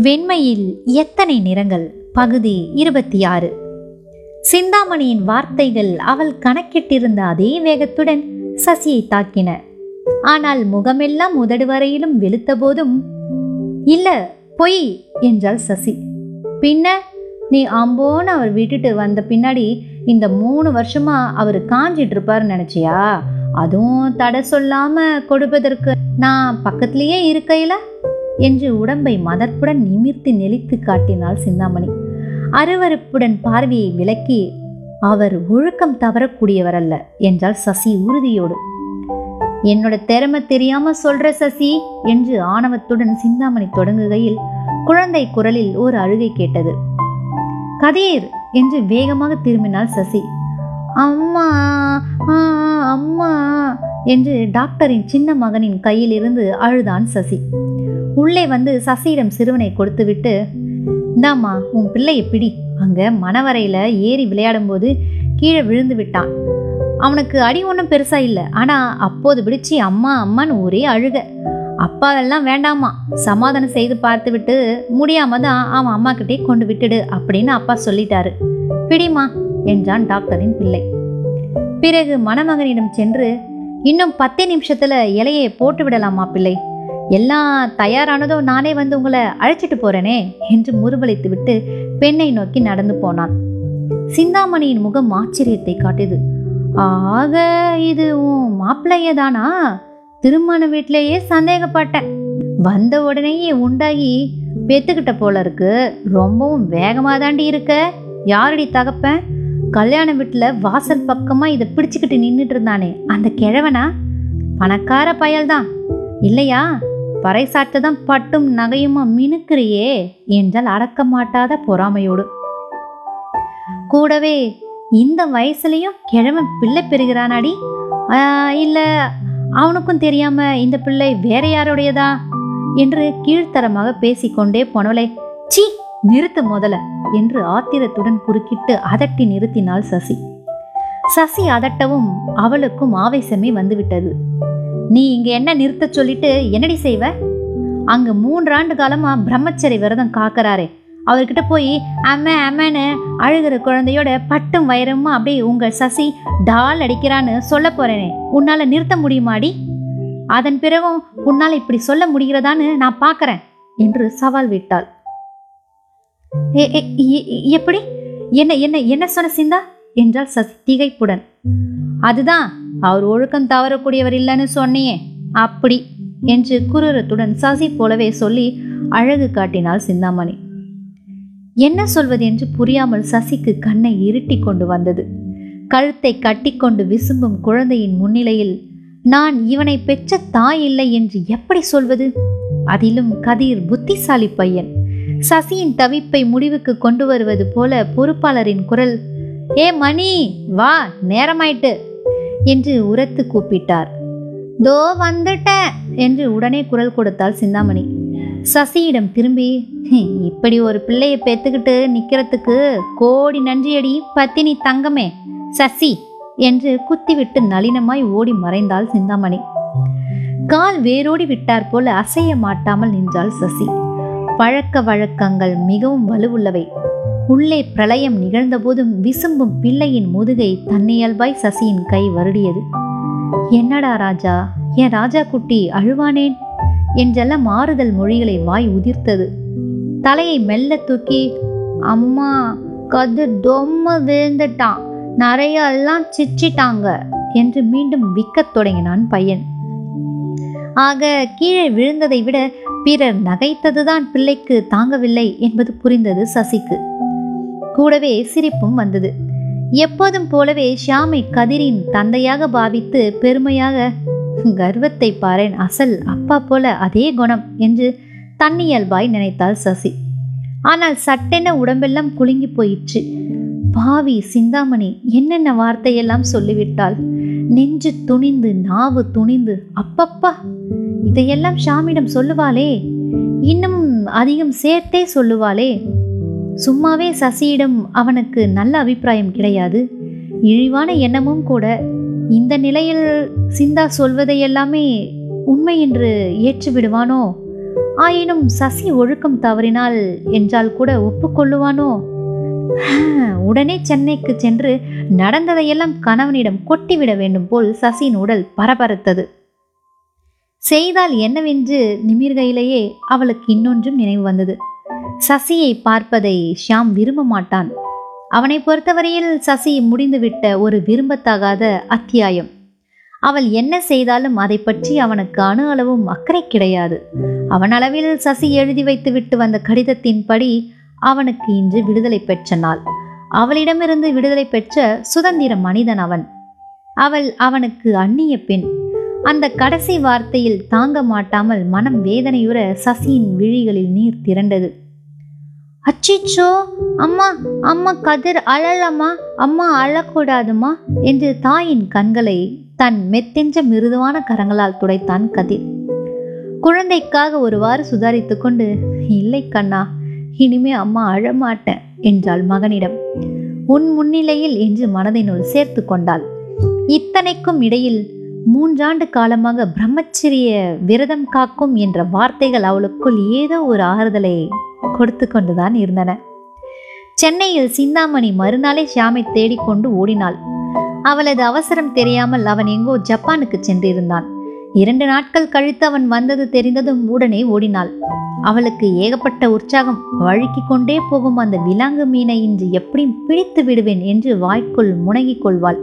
வெண்மையில் எத்தனை நிறங்கள்? பகுதி இருபத்தி ஆறு சிந்தாமணியின் வார்த்தைகள் அவள் கணக்கிட்டிருந்த அதே வேகத்துடன் சசியை தாக்கின. ஆனால் முகமெல்லாம் உதடு வரையிலும் வெளுத்த போதும் இல்ல பொய் என்றாள் சசி. பின்ன நீ அம்போன்னு அவர் விட்டுட்டு வந்த பின்னாடி இந்த மூணு வருஷமா அவர் காஞ்சிட்டு இருப்பாருன்னு நினைச்சியா? அதுவும் தடை சொல்லாம கொடுப்பதற்கு நான் பக்கத்துலயே இருக்கையில? என்று உடம்பை மதர்ப்புடன் நிமிர்த்து நெளித்து காட்டினாள் சிந்தாமணி. அருவருப்புடன் பார்வையை விலக்கி அவர் ஒழுக்கம் தவறக்கூடியவர் அல்ல என்றால் சசி உறுதியோடு. என்னோட திறமை தெரியாம சொல்ற சசி என்று ஆணவத்துடன் சிந்தாமணி தொடங்குகையில் குழந்தை குரலில் ஒரு அழுகை கேட்டது. கதீர் என்று வேகமாக திரும்பினாள் சசி. அம்மா அம்மா என்று டாக்டரின் சின்ன மகனின் கையிலிருந்து அழுதான் சசி. உள்ளே வந்து சசியிடம் சிறுவனை கொடுத்துவிட்டு இந்தாம்மா உன் பிள்ளையை பிடி. அங்கே மணவரையில் ஏறி விளையாடும்போது கீழே விழுந்து விட்டான். அவனுக்கு அடி ஒன்றும் பெருசாக இல்லை. ஆனால் அப்போது பிடிச்சி அம்மா அம்மான்னு ஒரே அழுக. அப்பாவெல்லாம் வேண்டாமா சமாதானம் செய்து பார்த்துவிட்டு முடியாம தான் அவன் அம்மா கிட்டே கொண்டு விட்டுடு அப்படின்னு அப்பா சொல்லிட்டாரு. பிடிமா என்றான் டாக்டரின் பிள்ளை. பிறகு மணமகனிடம் சென்று இன்னும் பத்தே நிமிஷத்துல இலையை போட்டு விடலாமா பிள்ளை? எல்லாம் தயாரானதும் நானே வந்து உங்களை அழைச்சிட்டு போறேனே என்று முறுவலித்து விட்டு பெண்ணை நோக்கி நடந்து போனான். சிந்தாமணியின் முகம் ஆச்சரியத்தை காட்டியது. ஆக இது உன் மாப்பிள்ளையதானா? திருமண வீட்டிலேயே சந்தேகப்பட்டேன். வந்த உடனேயே உண்டாகி பெத்துக்கிட்ட போல இருக்கு. ரொம்பவும் வேகமாக தாண்டி இருக்க. யாரடி தகப்பன்? கல்யாண வீட்டில் வாசல் பக்கமாக இதை பிடிச்சிக்கிட்டு நின்றுட்டு இருந்தானே. அந்த கிழவனா? பணக்கார பயல்தான். இல்லையா? பறைசாட்டு தான் பட்டும் நகையுமா மினுக்கிறியே என்றால் அடக்க மாட்டாத பொறாமையோடு. கூடவே இந்த வயசுலையும் கிழவன் பிள்ளை பெறுகிறானாடி? இல்லை அவனுக்கும் தெரியாம இந்த பிள்ளை வேற யாருடையதா? என்று கீழ்த்தரமாக பேசிக்கொண்டே போனவளை சி நிறுத்து முதல என்று ஆத்திரத்துடன் குறுக்கிட்டு அதட்டி நிறுத்தினாள் சசி. சசி அதட்டவும் அவளுக்கும் ஆவேசமே வந்துவிட்டது. நீ இங்க என்ன நிறுத்த சொல்லிட்டு என்னடி செய்வ? அங்க மூன்றாண்டு காலமா பிரம்மச்சரி விரதம் காக்கறாரே அவர்கிட்ட போய் அம்ம அம்மன்னு அழுகிற குழந்தையோட பட்டும் வயிறமா அப்படியே உங்கள் சசி டால் அடிக்கிறான்னு சொல்ல போகிறேனே உன்னால் நிறுத்த முடியுமாடி? அதன் பிறகும் உன்னால் இப்படி சொல்ல முடிகிறதான்னு நான் பார்க்குறேன் என்று சவால் விட்டாள். ஏ எப்படி? என்ன என்ன என்ன சொன்ன சிந்தா? என்றால் சசி திகைப்புடன். அதுதான் அவர் ஒழுக்கம் தவறக்கூடியவர் இல்லைன்னு சொன்னியே. அப்படி என்று குரூரத்துடன் சசி போலவே சொல்லி அழகு காட்டினாள் சிந்தாமணி. என்ன சொல்வது என்று புரியாமல் சசிக்கு கண்ணை இருட்டி கொண்டு வந்தது. கழுத்தை கட்டிக்கொண்டு விசும்பும் குழந்தையின் முன்னிலையில் நான் இவனை பெற்ற தாய் இல்லை என்று எப்படி சொல்வது? அதிலும் கதிர் புத்திசாலி பையன். சசியின் தவிப்பை முடிவுக்கு கொண்டு வருவது போல பொறுப்பாளரின் குரல் ஏ மணி வா நேரமாயிட்டு என்று உரத்து கூப்பிட்டார். தோ வந்துட்டேன் என்று உடனே குரல் கொடுத்தாள் சிந்தாமணி. சசியிடம் திரும்பி இப்படி ஒரு பிள்ளையை பெற்றுக்கிட்டு நிற்கிறதுக்கு கோடி நன்றியடி பத்தினி தங்கமே சசி என்று குத்திவிட்டு நளினமாய் ஓடி மறைந்தாள் சிந்தாமணி. கால் வேரோடி விட்டார் போல அசைய மாட்டாமல் நின்றாள் சசி. பழக்க வழக்கங்கள் மிகவும் வலுவுள்ளவை. உள்ளே பிரளயம் நிகழ்ந்தபோதும் விசும்பும் பிள்ளையின் முதுகை தன்னியல்பாய் சசியின் கை வருடியது. என்னடா ராஜா என் ராஜா குட்டி அழுவானேன்? என்றெல்லாம் மாறுதல் மொழிகளை வாய் உதிர்த்தது. தலையை மெல்ல தூக்கி அம்மா கது தொம்ம விழுந்துட்டான். நிறைய எல்லாம் சிச்சிட்டாங்க என்று மீண்டும் விக்கத் தொடங்கினான் பையன். ஆக கீழே விழுந்ததை விட பிறர் நகைத்ததுதான் பிள்ளைக்கு தாங்கவில்லை என்பது புரிந்தது சசிக்கு. கூடவே சிரிப்பும் வந்தது. எப்போதும் போலவே ஷியாமை கதிரின் தந்தையாக பாவித்து பெருமையாக கர்வத்தை பாரேன் அசல் அப்பா போல அதே குணம் என்று தன்னியல்பாய் நினைத்தாள் சசி. ஆனால் சட்டென உடம்பெல்லாம் குலுங்கி போயிற்று. பாவி சிந்தாமணி என்னென்ன வார்த்தையெல்லாம் சொல்லிவிட்டாள்? நெஞ்சு துணிந்து நாவு துணிந்து அப்பப்பா! இதையெல்லாம் ஷாமிடம் சொல்லுவாளே? இன்னும் அதிகம் சேர்த்தே சொல்லுவாளே? சும்மாவே சசியிடம் அவனுக்கு நல்ல அபிப்பிராயம் கிடையாது. இழிவான எண்ணமும் கூட இந்த நிலையில் சிந்தா சொல்வதை எல்லாமே உண்மை என்று ஏற்று விடுவானோ ஆயினும் சசி ஒழுக்கம் தவறினால் என்றால் கூட ஒப்புக்கொள்ளுவானோ? உடனே சென்னைக்கு சென்று நடந்ததையெல்லாம் கணவனிடம் கொட்டிவிட வேண்டும் போல் சசியின் உடல் பரபரத்தது. செய்தால் என்னவென்று நிமிர்கையிலேயே அவளுக்கு இன்னொன்றும் நினைவு வந்தது. சசியை பார்ப்பதை ஷியாம் விரும்ப மாட்டான். அவனை பொறுத்தவரையில் சசி முடிந்துவிட்ட ஒரு விரும்பத்தகாத அத்தியாயம். அவள் என்ன செய்தாலும் அதை பற்றி அவனுக்கு அணு அளவும் அக்கறை கிடையாது. அவன் அளவில் சசி எழுதி வைத்து விட்டு வந்த கடிதத்தின்படி அவனுக்கு இன்று விடுதலை பெற்ற நாள். அவளிடமிருந்து விடுதலை பெற்ற சுதந்திர மனிதன் அவன். அவள் அவனுக்கு அந்நிய பெண். அந்த கடைசி வார்த்தையில் தாங்க மாட்டாமல் மனம் வேதனையுற சசியின் விழிகளில் நீர் திரண்டது. அச்சிச்சோ அம்மா அம்மா கதிர் அழலம்மா அம்மா அழக்கூடாதுமா என்று தாயின் கண்களை தன் மெத்தெஞ்ச மிருதுவான கரங்களால் துடைத்தான் கதிர். குழந்தைக்காக ஒருவாறு சுதாரித்து கொண்டு இல்லை கண்ணா இனிமே அம்மா அழமாட்டேன் என்றாள் மகனிடம். உன் முன்னிலையில் என்று மனதினுள் சேர்த்து கொண்டாள். இத்தனைக்கும் இடையில் மூன்றாண்டு காலமாக பிரம்மச்சரிய விரதம் காக்கும் என்ற வார்த்தைகள் அவளுக்குள் ஏதோ ஒரு ஆறுதலை கொடுத்து கொண்டுதான் இருந்தன. சென்னையில் சிந்தாமணி மறுநாளே ஷியாமை தேடிக்கொண்டு ஓடினாள். அவளது அவசரம் தெரியாமல் அவன் எங்கோ ஜப்பானுக்கு சென்றிருந்தான். இரண்டு நாட்கள் கழித்து அவன் வந்தது தெரிந்ததும் உடனே ஓடினாள். அவளுக்கு ஏகப்பட்ட உற்சாகம் வழுக்கிக் கொண்டே போகும் அந்த விலாங்கு மீனை இன்று எப்படியும் பிடித்து விடுவேன் என்று வாய்க்குள் முனகிக் கொள்வாள்.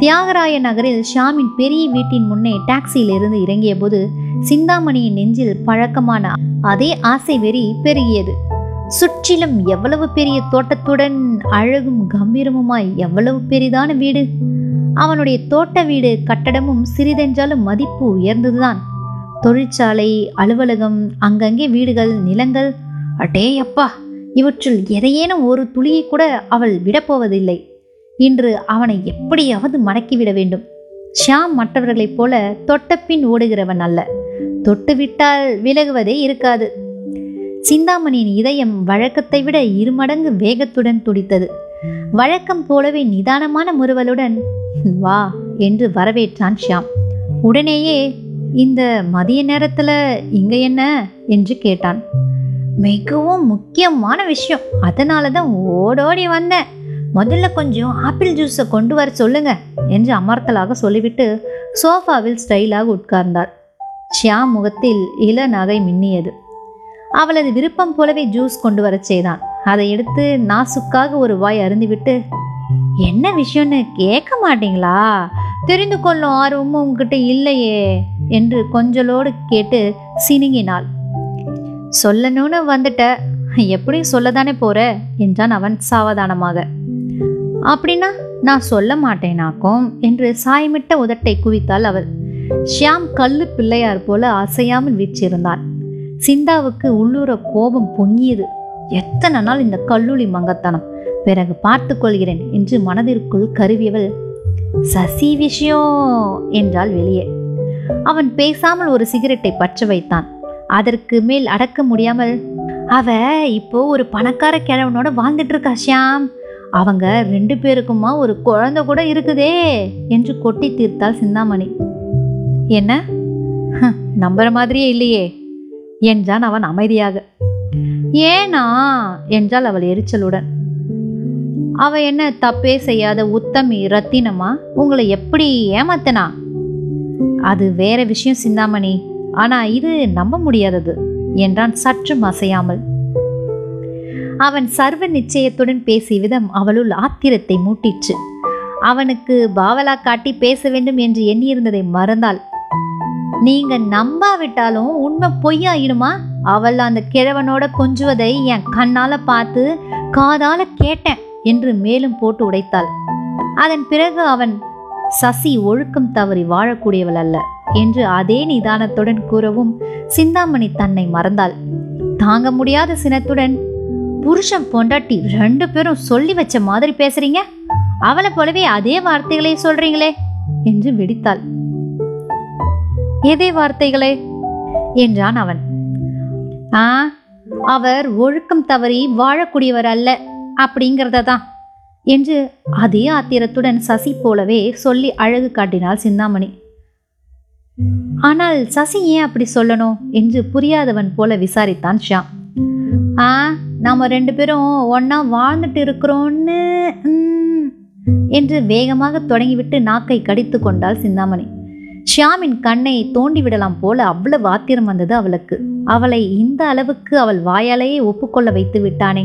தியாகராய நகரில் ஷாமின் பெரிய வீட்டின் முன்னே டாக்ஸியில் இருந்து இறங்கிய போது சிந்தாமணியின் நெஞ்சில் பழக்கமான அதே ஆசை வெறி பெருகியது. சுற்றிலும் எவ்வளவு பெரிய தோட்டத்துடன் அழகும் கம்பீரமுமாய் எவ்வளவு பெரிதான வீடு. அவனுடைய தோட்ட வீடு கட்டடமும் சிறிதென்றாலும் மதிப்பு உயர்ந்ததுதான். தொழிற்சாலை அலுவலகம் அங்கங்கே வீடுகள் நிலங்கள். அடே அப்பா இவற்றுள் எதையேனும் ஒரு துளியை கூட அவள் விடப்போவதில்லை. இன்று அவனை எப்படியாவது மடக்கிவிட வேண்டும். ஷியாம் மற்றவர்களைப் போல தொட்டப்பின் ஓடுகிறவன் அல்ல. தொட்டுவிட்டால் விலகுவதே இருக்காது. சிந்தாமணியின் இதயம் வழக்கத்தை விட இருமடங்கு வேகத்துடன் துடித்தது. வழக்கம் போலவே நிதானமான முறுவலுடன் வா என்று வரவேற்றான் ஷியாம் உடனேயே இந்த மதிய நேரத்தில் இங்க என்ன? என்று கேட்டான். மிகவும் முக்கியமான விஷயம். அதனால தான் ஓடோடி வந்தேன். முதல்ல கொஞ்சம் ஆப்பிள் ஜூஸை கொண்டு வர சொல்லுங்க என்று அமர்த்தலாக சொல்லிவிட்டு சோஃபாவில் ஸ்டைலாக உட்கார்ந்தார். ஷியாம் முகத்தில் இள நகை மின்னியது. அவளது விருப்பம் போலவே ஜூஸ் கொண்டு வரச் செய்தான். அதை எடுத்து நாசுக்காக ஒரு வாய் அருந்திவிட்டு என்ன விஷயம்னு கேட்க மாட்டீங்களா? தெரிந்து கொள்ளும் ஆர்வமும் உங்ககிட்ட இல்லையே என்று கொஞ்சலோடு கேட்டு சினுங்கினாள். சொல்லணும்னு வந்துட்ட. எப்படியும் சொல்லதானே போற? என்றான் அவன் சாவதானமாக. அப்படின்னா நான் சொல்ல மாட்டேனாக்கும் என்று சாயமிட்ட உதட்டை குவித்தாள் அவள். ஷியாம் கல்லு பிள்ளையார் போல அசையாமல் வீச்சிருந்தான் சிந்தாவுக்கு உள்ளூர கோபம் பொங்கியது. எத்தனை நாள் இந்த கல்லூலி மங்கத்தனம்? பிறகு பார்த்து கொள்கிறேன் என்று மனதிற்குள் கருவியவள் சசி விஷயம் என்றால் வெளியே. அவன் பேசாமல் ஒரு சிகரெட்டை பற்ற வைத்தான். அதற்கு மேல் அடக்க முடியாமல் அவ இப்போ ஒரு பணக்கார கிழவனோட வாழ்ந்துட்டு இருக்கா ஷியாம்? அவங்க ரெண்டு பேருக்குமா ஒரு குழந்தை கூட இருக்குதே என்று கொட்டி தீர்த்தாள் சிந்தாமணி. என்ன? "ஹம், நம்புற மாதிரியே இல்லையே என்றான் அவன் அமைதியாக. ஏனா? என்றாள் அவள் எரிச்சலுடன். அவ என்ன தப்பே செய்யாத உத்தமி ரத்தினமா? உங்களை எப்படி ஏமாத்தனா? அது வேற விஷயம் சிந்தாமணி. ஆனா இது நம்ப முடியாதது என்றான் சற்றும் அசையாமல். அவன் சர்வ நிச்சயத்துடன் பேசிய விதம் அவளுள் ஆத்திரத்தை மூட்டிற்று. அவனுக்கு பாவலா காட்டி பேச வேண்டும் என்று எண்ணியிருந்ததை மறந்தாள். நீங்க நம்பாவிட்டாலும் உண்மை பொய்யாயிடுமா அவள் அந்த கிழவனோட கொஞ்சுவதை என் கண்ணால பார்த்து காதால கேட்டேன் என்று மேலும் போட்டு உடைத்தாள். அதன் பிறகு அவன் சசி ஒழுக்கம் தவறி வாழக்கூடியவள் அல்ல என்று அதே நிதானத்துடன் கூறவும் சிந்தாமணி தன்னை மறந்தாள். தாங்க முடியாத சினத்துடன் புருஷன் பொண்டாட்டி ரெண்டு பேரும் சொல்லி வச்ச மாதிரி பேசுறீங்க? அவளை போலவே அதே வார்த்தைகளை சொல்றீங்களே? என்று வெடித்தாள். எதே வார்த்தைகளே? என்றான் அவன். ஆ அவர் ஒழுக்கம் தவறி வாழக்கூடியவர் அல்ல அப்படிங்கிறத தான் என்று அதே ஆத்திரத்துடன் சசி போலவே சொல்லி அழகு காட்டினாள் சிந்தாமணி. ஆனால் சசி ஏன் அப்படி சொல்லணும்? என்று புரியாதவன் போல விசாரித்தான் ஷியாம் ஆ நாம் ரெண்டு பேரும் ஒன்றா வாழ்ந்துட்டு இருக்கிறோன்னு என்று வேகமாக தொடங்கிவிட்டு நாக்கை கடித்து கொண்டாள் சிந்தாமணி. ஷியாமின் கண்ணை தோண்டி விடலாம் போல அவ்வளவு ஆத்திரம் வந்தது அவளுக்கு. அவளை இந்த அளவுக்கு அவள் வாயாலேயே ஒப்புக்கொள்ள வைத்து விட்டானே.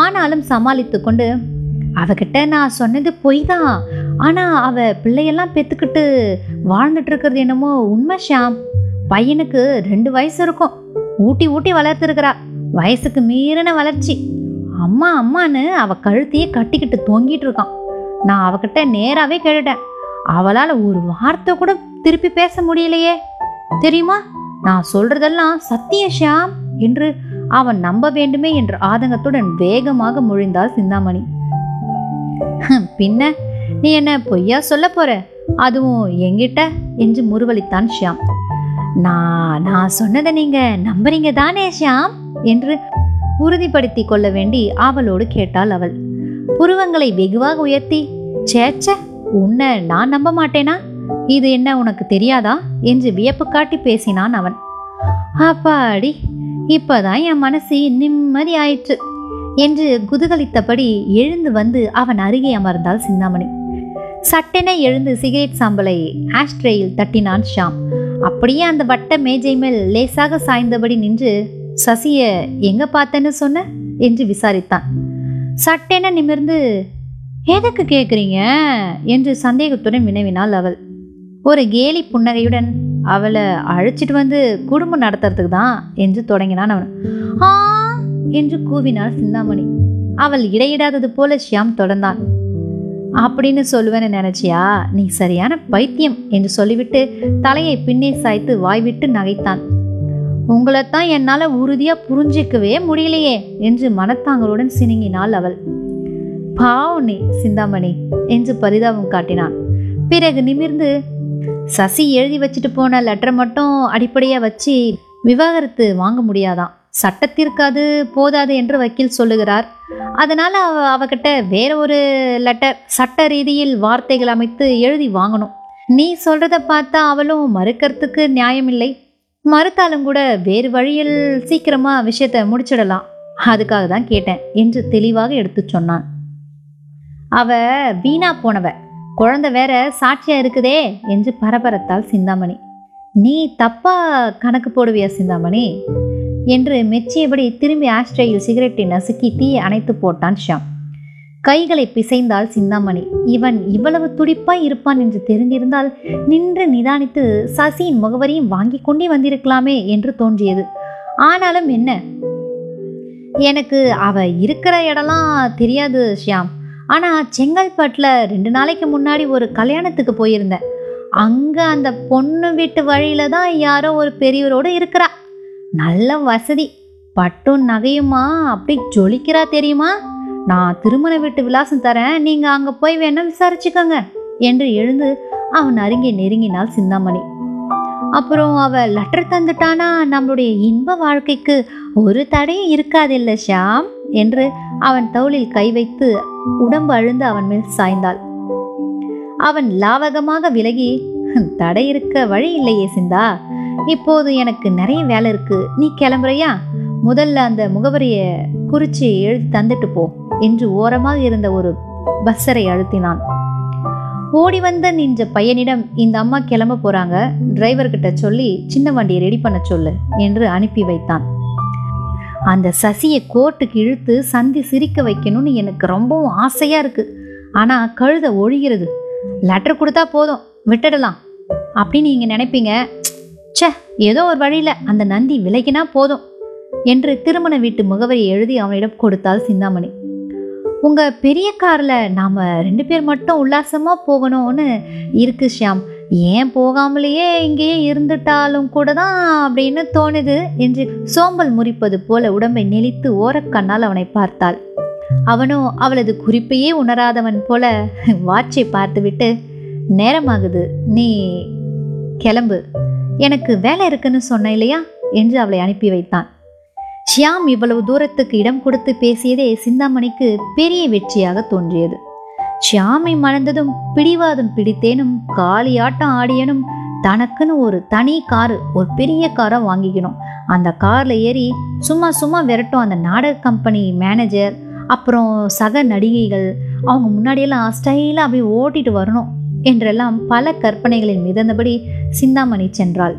ஆனாலும் சமாளித்து கொண்டு அவகிட்ட நான் சொன்னது பொய் தான் ஆனால் அவ பிள்ளையெல்லாம் பெற்றுக்கிட்டு வாழ்ந்துட்டு இருக்கிறது என்னமோ உண்மை ஷியாம். பையனுக்கு ரெண்டு வயசு இருக்கும். ஊட்டி ஊட்டி வளர்த்துருக்கிறா வயசுக்கு மீறின வளர்ச்சி. அம்மா அம்மான்னு அவள் கழுத்தையே கட்டிக்கிட்டு தொங்கிட்டு இருக்கான். நான் அவகிட்ட நேராகவே கேட்டுட்டேன். அவளால் ஒரு வார்த்தை கூட திருப்பி பேச முடியலையே. தெரியுமா? நான் சொல்றதெல்லாம் சத்தியஷாம் என்று அவன் நம்ப வேண்டுமே என்ற ஆதங்கத்துடன் வேகமாக முழிந்தாள் சிந்தாமணி. பின்ன? நீ என்ன பொய்யா சொல்ல போற? அதுவும் என்கிட்ட? என்று முருவளித்தான் ஷியாம். நான் நான் சொன்னதை நீங்க நம்புறீங்க தானே ஷியாம்? என்று உறுதிப்படுத்தி கொள்ள வேண்டி ஆவலோடு கேட்டாள் அவள். புருவங்களை வெகுவாக உயர்த்தி சேச்ச உன்னை நான் நம்ப மாட்டேனா? இது என்ன உனக்கு தெரியாதா? என்று வியப்பு காட்டி பேசினான் அவன். அப்பாடி இப்பதான் என் மனசு நிம்மதி ஆயிற்று என்று குதகலித்தபடி எழுந்து வந்து அவன் அருகே அமர்ந்தாள் சிந்தாமணி. சட்டென எழுந்து சிகரெட் சாம்பலை ஆஷ்ட்ரேயில் தட்டினான் ஷாம். அப்படியே அந்த வட்ட மேஜை மேல் லேசாக சாய்ந்தபடி நின்று சசிய எங்க பார்த்தேன்னு சொன்ன? என்று விசாரித்தான். சட்டென நிமிர்ந்து எதுக்கு கேட்குறீங்க என்று சந்தேகத்துடன் வினவினாள் அவள். ஒரு கேலி புன்னகையுடன் அவளை அழைச்சிட்டு வந்து குடும்பம் நடத்துறதுக்கு தான் என்று தொடங்கினான் அவன். ஆ என்று கூவினாள் சிந்தாமணி. அவள் இடையிடாதது போல ஷியாம் தொடர்ந்தான். அப்படின்னு சொல்லுவேன்னு நினைச்சியா? நீ சரியான பைத்தியம் என்று சொல்லிவிட்டு தலையை பின்னே சாய்த்து வாய்விட்டு நகைத்தான். உங்களைத்தான் என்னால் உறுதியாக புரிஞ்சிக்கவே முடியலையே என்று மனத்தாங்களுடன் சினுங்கினாள் அவள். பாவம் சிந்தாமணி என்று பரிதாபம் காட்டினான். பிறகு நிமிர்ந்து சசி எழுதி வச்சுட்டு போன லெட்டரை மட்டும் அடிப்படையாக வச்சு விவாகரத்து வாங்க முடியாதாம். சட்டத்திற்கு அது போதாது என்று வக்கீல் சொல்லுகிறார். அதனால் அவ அவகிட்ட வேற ஒரு லெட்டர் சட்ட ரீதியில் வார்த்தைகள் அமைத்து எழுதி வாங்கணும். நீ சொல்கிறத பார்த்தா அவளும் மறுக்கிறதுக்கு நியாயமில்லை. மறுத்தாலும் கூட வேறு வழியில் சீக்கிரமாக விஷயத்தை முடிச்சிடலாம். அதுக்காக தான் கேட்டேன் என்று தெளிவாக எடுத்து சொன்னான். அவ வீணா போனவ. குழந்தை வேற சாட்சியா இருக்குதே என்று பரபரத்தாள் சிந்தாமணி. நீ தப்பா கணக்கு போடுவியா சிந்தாமணி என்று மெச்சியபடி திரும்பி ஆஸ்ட்ரேயில் சிகரெட்டை நசுக்கி தீயை அணைத்து போட்டான் ஷாம் கைகளை பிசைந்தாள் சிந்தாமணி. இவன் இவ்வளவு துடிப்பாய் இருப்பான் என்று தெரிந்திருந்தால் நின்று நிதானித்து சசியின் முகவரியும் வாங்கி கொண்டே வந்திருக்கலாமே என்று தோன்றியது. ஆனாலும் என்ன? எனக்கு அவ இருக்கிற இடம்லாம் தெரியாது ஷியாம். ஆனால் செங்கல்பட்டில் ரெண்டு நாளைக்கு முன்னாடி ஒரு கல்யாணத்துக்கு போயிருந்தேன். அங்கே அந்த பொண்ணு வீட்டு வழியில தான் யாரோ ஒரு பெரியவரோடு இருக்கிறா. நல்ல வசதி. பட்டும் நகையுமா? அப்படி ஜொலிக்கிறா தெரியுமா? நான் திருமண வீட்டு விலாசம் தரேன். நீங்கள் அங்கே போய் வேணா விசாரிச்சுக்கோங்க. என்று எழுந்து அவன் அருகே நெருங்கினாள் சிந்தாமணி. அப்புறம் அவ லெட்டர் தந்துட்டானா? நம்மளுடைய இன்ப வாழ்க்கைக்கு ஒரு தடையும் இருக்காதில்ல ஷாம் என்று அவன் தோளில் கை வைத்து உடம்பு அழுந்து அவன் மேல் சாய்ந்தாள். அவன் லாவகமாக விலகி தடை இருக்க வழி இல்லையே சிந்தா. இப்போது எனக்கு நிறைய வேலை இருக்கு. நீ கிளம்புறியா? முதல்ல அந்த முகவரியை குறித்து எழுதி தந்துட்டு போ என்று ஓரமாக இருந்த ஒரு பஸ்ஸரை அழுத்தினான். ஓடி வந்த நின்ற பையனிடம் இந்த அம்மா கிளம்ப போறாங்க டிரைவர் கிட்ட சொல்லி சின்ன வண்டியை ரெடி பண்ண சொல்லு என்று அனுப்பி வைத்தான். அந்த சசியை கோர்ட்டுக்கு இழுத்து சந்தி சிரிக்க வைக்கணும்னு எனக்கு ரொம்பவும் ஆசையா இருக்கு. ஆனா கழுத ஒழிகிறது. லெட்டர் கொடுத்தா போதும் விட்டுடலாம். அப்படின்னு நீங்க நினைப்பீங்க? ச்சே ஏதோ ஒரு வழியில் அந்த நந்தி விலகினா போதும். என்று திருமண வீட்டு முகவரியை எழுதி அவனிடம் கொடுத்தாள் சிந்தாமணி. உங்க பெரிய கார்ல நாம ரெண்டு பேர் மட்டும் உல்லாசமா போகணும்னு இருக்கு ஷியாம். ஏன் போகாமலேயே இங்கேயே இருந்துட்டாலும் கூட தான் அப்படின்னு தோணுது என்று சோம்பல் முறிப்பது போல உடம்பை நெளித்து ஓரக்கண்ணால் அவனை பார்த்தாள். அவனோ அவளது குறிப்பையே உணராதவன் போல வாட்சை பார்த்துவிட்டு நேரமாகுது நீ கிளம்பு. எனக்கு வேலை இருக்குன்னு சொன்ன இல்லையா? என்று அவளை அனுப்பி வைத்தான். ஷியாம் இவ்வளவு தூரத்துக்கு இடம் கொடுத்து பேசியதே சிந்தாமணிக்கு பெரிய வெற்றியாக தோன்றியது. ஷியாமை மணந்ததும் பிடிவாதம் பிடித்தேனும் காளியாட்டம் ஆடியனும் தனக்குன்னு ஒரு தனி காரு ஒரு பெரிய காரை வாங்கிக்கணும். அந்த காரில் ஏறி சும்மா சும்மா விரட்டும் அந்த நாடக கம்பெனி மேனேஜர் அப்புறம் சக நடிகைகள் அவங்க முன்னாடியெல்லாம் ஸ்டைலாக அப்படியே ஓட்டிட்டு வரணும் என்றெல்லாம் பல கற்பனைகளில் மிதந்தபடி சிந்தாமணி சென்றாள்.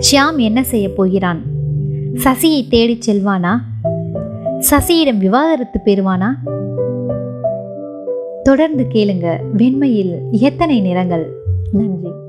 ஷியாம் என்ன செய்ய போகிறான்? சசியை தேடிச் செல்வானா? சசியிடம் விவாகரத்து பெறுவானா? தொடர்ந்து கேளுங்க. வெண்மையில் எத்தனை நிறங்கள்? நன்றி.